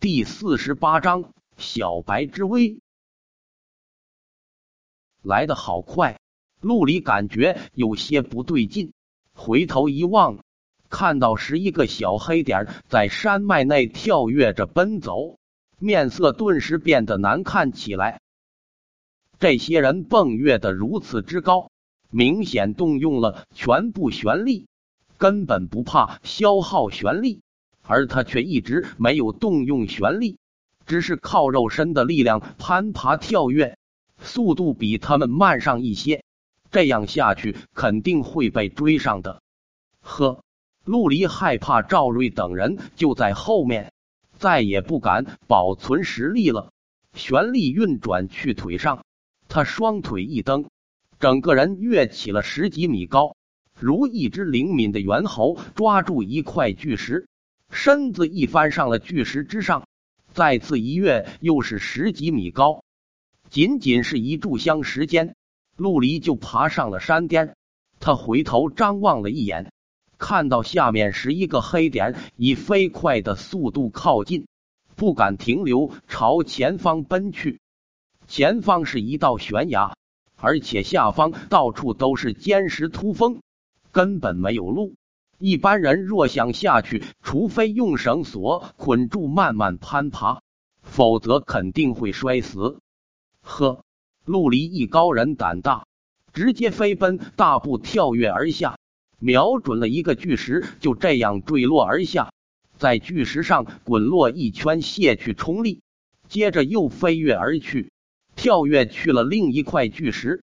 第四十八章小白之威。来得好快，陆离感觉有些不对劲，回头一望，看到十一个小黑点在山脉内跳跃着奔走，面色顿时变得难看起来。这些人蹦跃的如此之高，明显动用了全部玄力，根本不怕消耗玄力。而他却一直没有动用玄力，只是靠肉身的力量攀爬跳跃，速度比他们慢上一些。这样下去肯定会被追上的。呵，陆离害怕赵瑞等人就在后面，再也不敢保存实力了。玄力运转去腿上，他双腿一蹬，整个人跃起了十几米高，如一只灵敏的猿猴抓住一块巨石。身子一翻上了巨石之上，再次一跃，又是十几米高。仅仅是一炷香时间，陆离就爬上了山巅。他回头张望了一眼，看到下面十一个黑点以飞快的速度靠近，不敢停留，朝前方奔去。前方是一道悬崖，而且下方到处都是坚石突峰，根本没有路。一般人若想下去，除非用绳索捆住，慢慢攀爬，否则肯定会摔死。呵，陆离一高人胆大，直接飞奔，大步跳跃而下，瞄准了一个巨石，就这样坠落而下，在巨石上滚落一圈，卸去冲力，接着又飞跃而去，跳跃去了另一块巨石，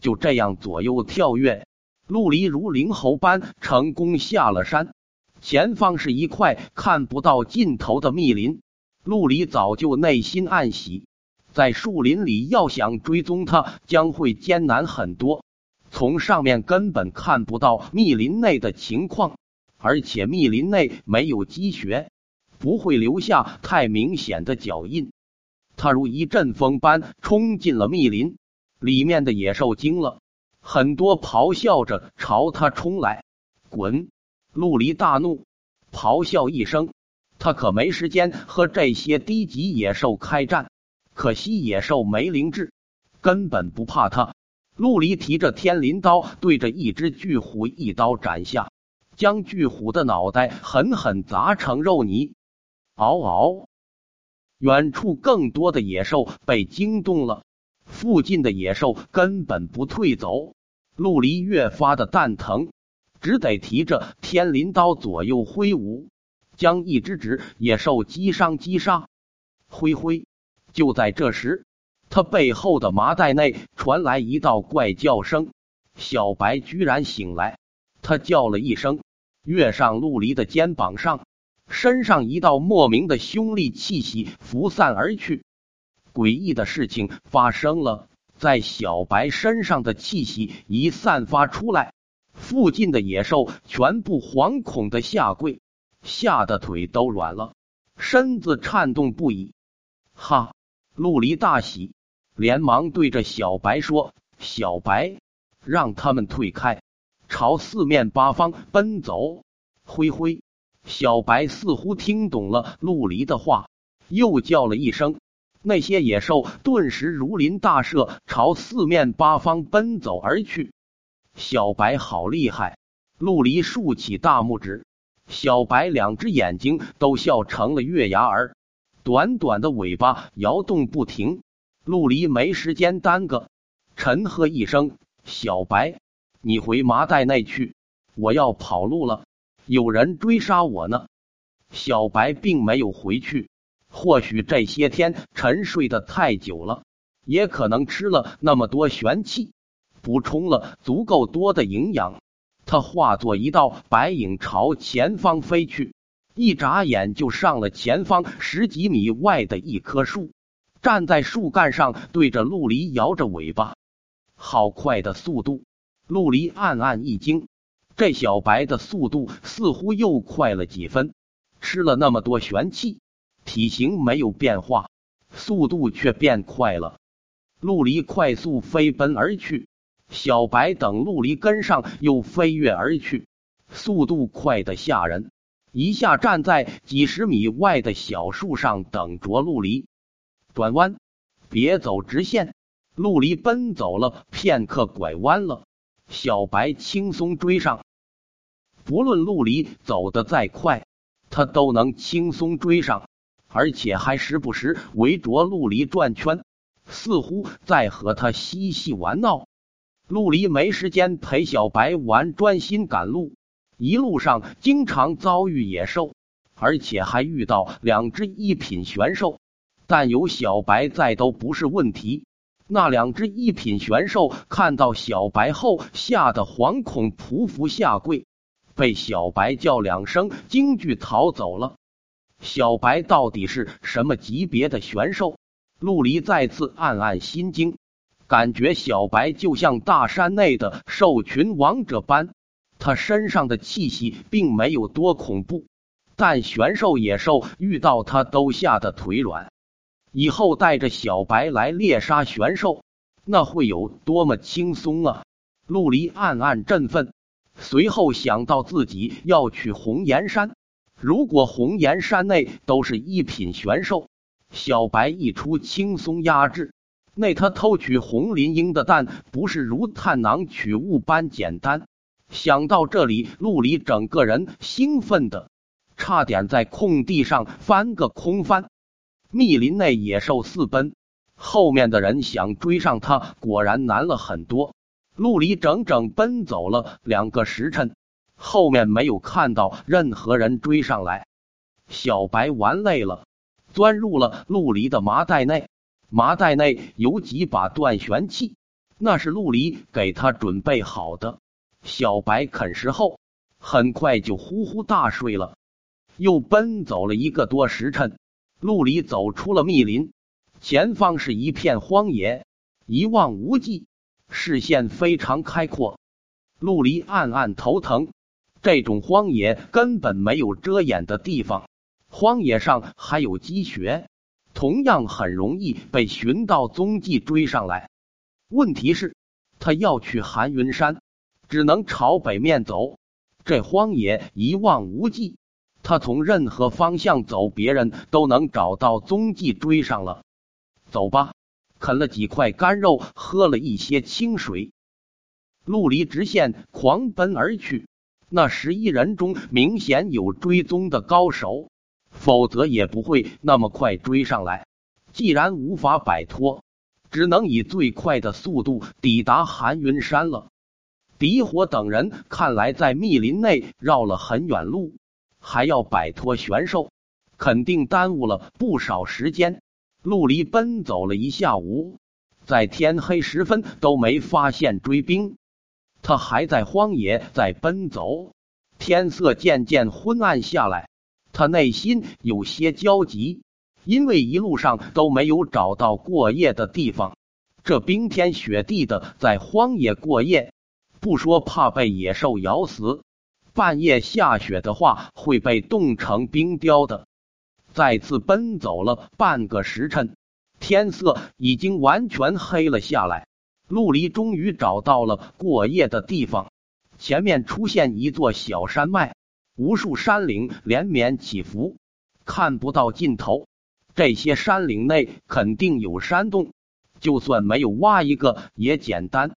就这样左右跳跃。陆离如灵猴般成功下了山，前方是一块看不到尽头的密林。陆离早就内心暗喜，在树林里要想追踪他将会艰难很多。从上面根本看不到密林内的情况，而且密林内没有积雪，不会留下太明显的脚印。他如一阵风般冲进了密林，里面的野兽惊了。很多咆哮着朝他冲来，滚！陆离大怒，咆哮一声。他可没时间和这些低级野兽开战。可惜野兽没灵智，根本不怕他。陆离提着天灵刀，对着一只巨虎一刀斩下，将巨虎的脑袋狠狠砸成肉泥。嗷嗷！远处更多的野兽被惊动了，附近的野兽根本不退走。陆离越发的蛋疼，只得提着天灵刀左右挥舞，将一只只野兽击伤击杀。灰灰！就在这时，他背后的麻袋内传来一道怪叫声。小白居然醒来，他叫了一声，跃上陆离的肩膀上，身上一道莫名的凶戾气息拂散而去。诡异的事情发生了。在小白身上的气息一散发出来，附近的野兽全部惶恐的下跪，吓得腿都软了，身子颤动不已。哈！陆离大喜，连忙对着小白说：“小白，让他们退开，朝四面八方奔走。”灰灰，小白似乎听懂了陆离的话，又叫了一声。那些野兽顿时如临大赦，朝四面八方奔走而去。小白好厉害！陆离竖起大拇指，小白两只眼睛都笑成了月牙儿，短短的尾巴摇动不停。陆离没时间耽搁，沉喝一声：“小白，你回麻袋内去，我要跑路了，有人追杀我呢。”小白并没有回去。或许这些天沉睡的太久了，也可能吃了那么多玄气，补充了足够多的营养。他化作一道白影朝前方飞去，一眨眼就上了前方十几米外的一棵树，站在树干上对着陆离摇着尾巴。好快的速度！陆离暗暗一惊，这小白的速度似乎又快了几分。吃了那么多玄气。体型没有变化，速度却变快了。陆离快速飞奔而去，小白等陆离跟上，又飞跃而去，速度快得吓人。一下站在几十米外的小树上等着陆离。转弯，别走直线。陆离奔走了片刻，拐弯了。小白轻松追上。不论陆离走得再快，他都能轻松追上，而且还时不时围着陆离转圈，似乎在和他嬉戏玩闹。陆离没时间陪小白玩，专心赶路。一路上经常遭遇野兽，而且还遇到两只一品玄兽，但有小白在都不是问题。那两只一品玄兽看到小白后，吓得惶恐，匍匐下跪，被小白叫两声，惊惧逃走了。小白到底是什么级别的玄兽？陆离再次暗暗心惊。感觉小白就像大山内的兽群王者般，他身上的气息并没有多恐怖，但玄兽、野兽遇到他都吓得腿软。以后带着小白来猎杀玄兽，那会有多么轻松啊！陆离暗暗振奋，随后想到自己要去红岩山，如果红岩山内都是一品玄兽，小白一出轻松压制。那他偷取红林鹰的蛋，不是如探囊取物般简单。想到这里，陆离整个人兴奋的，差点在空地上翻个空翻。密林内野兽四奔，后面的人想追上他，果然难了很多。陆离整整奔走了两个时辰，后面没有看到任何人追上来。小白玩累了，钻入了陆离的麻袋内。麻袋内有几把断弦器，那是陆离给他准备好的。小白啃食后，很快就呼呼大睡了。又奔走了一个多时辰，陆离走出了密林，前方是一片荒野，一望无际，视线非常开阔。陆离暗暗头疼，这种荒野根本没有遮掩的地方，荒野上还有积雪。同样很容易被寻到踪迹追上来。问题是，他要去寒云山，只能朝北面走。这荒野一望无际，他从任何方向走，别人都能找到踪迹追上了。走吧，啃了几块干肉，喝了一些清水，陆离直线狂奔而去。那十一人中明显有追踪的高手。否则也不会那么快追上来。既然无法摆脱，只能以最快的速度抵达寒云山了。狄火等人看来在密林内绕了很远路，还要摆脱玄兽，肯定耽误了不少时间。陆离奔走了一下午，在天黑时分都没发现追兵。他还在荒野在奔走，天色渐渐昏暗下来。他内心有些焦急，因为一路上都没有找到过夜的地方。这冰天雪地的在荒野过夜，不说怕被野兽咬死，半夜下雪的话会被冻成冰雕的。再次奔走了半个时辰，天色已经完全黑了下来。陆离终于找到了过夜的地方，前面出现一座小山脉。无数山岭连绵起伏，看不到尽头。这些山岭内肯定有山洞，就算没有挖一个也简单。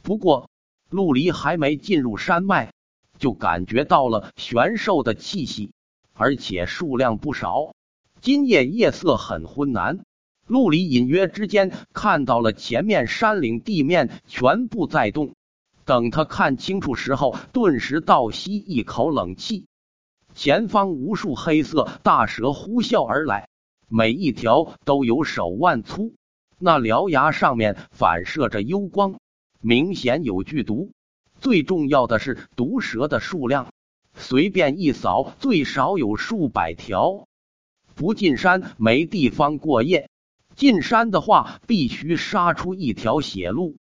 不过，陆离还没进入山脉，就感觉到了玄兽的气息，而且数量不少。今夜夜色很昏蓝，陆离隐约之间看到了前面山岭地面全部在动。等他看清楚时候，顿时倒吸一口冷气。前方无数黑色大蛇呼啸而来，每一条都有手腕粗，那獠牙上面反射着幽光，明显有剧毒。最重要的是毒蛇的数量，随便一扫最少有数百条。不进山没地方过夜，进山的话必须杀出一条血路。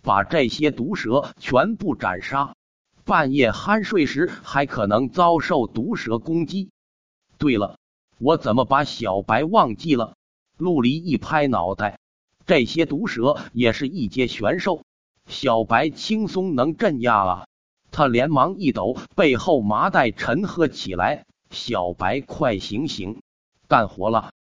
把这些毒蛇全部斩杀，半夜酣睡时还可能遭受毒蛇攻击。对了，我怎么把小白忘记了？陆离一拍脑袋，这些毒蛇也是一阶玄兽，小白轻松能镇压啊！他连忙一抖背后麻袋，沉喝起来，小白，快醒醒，干活了！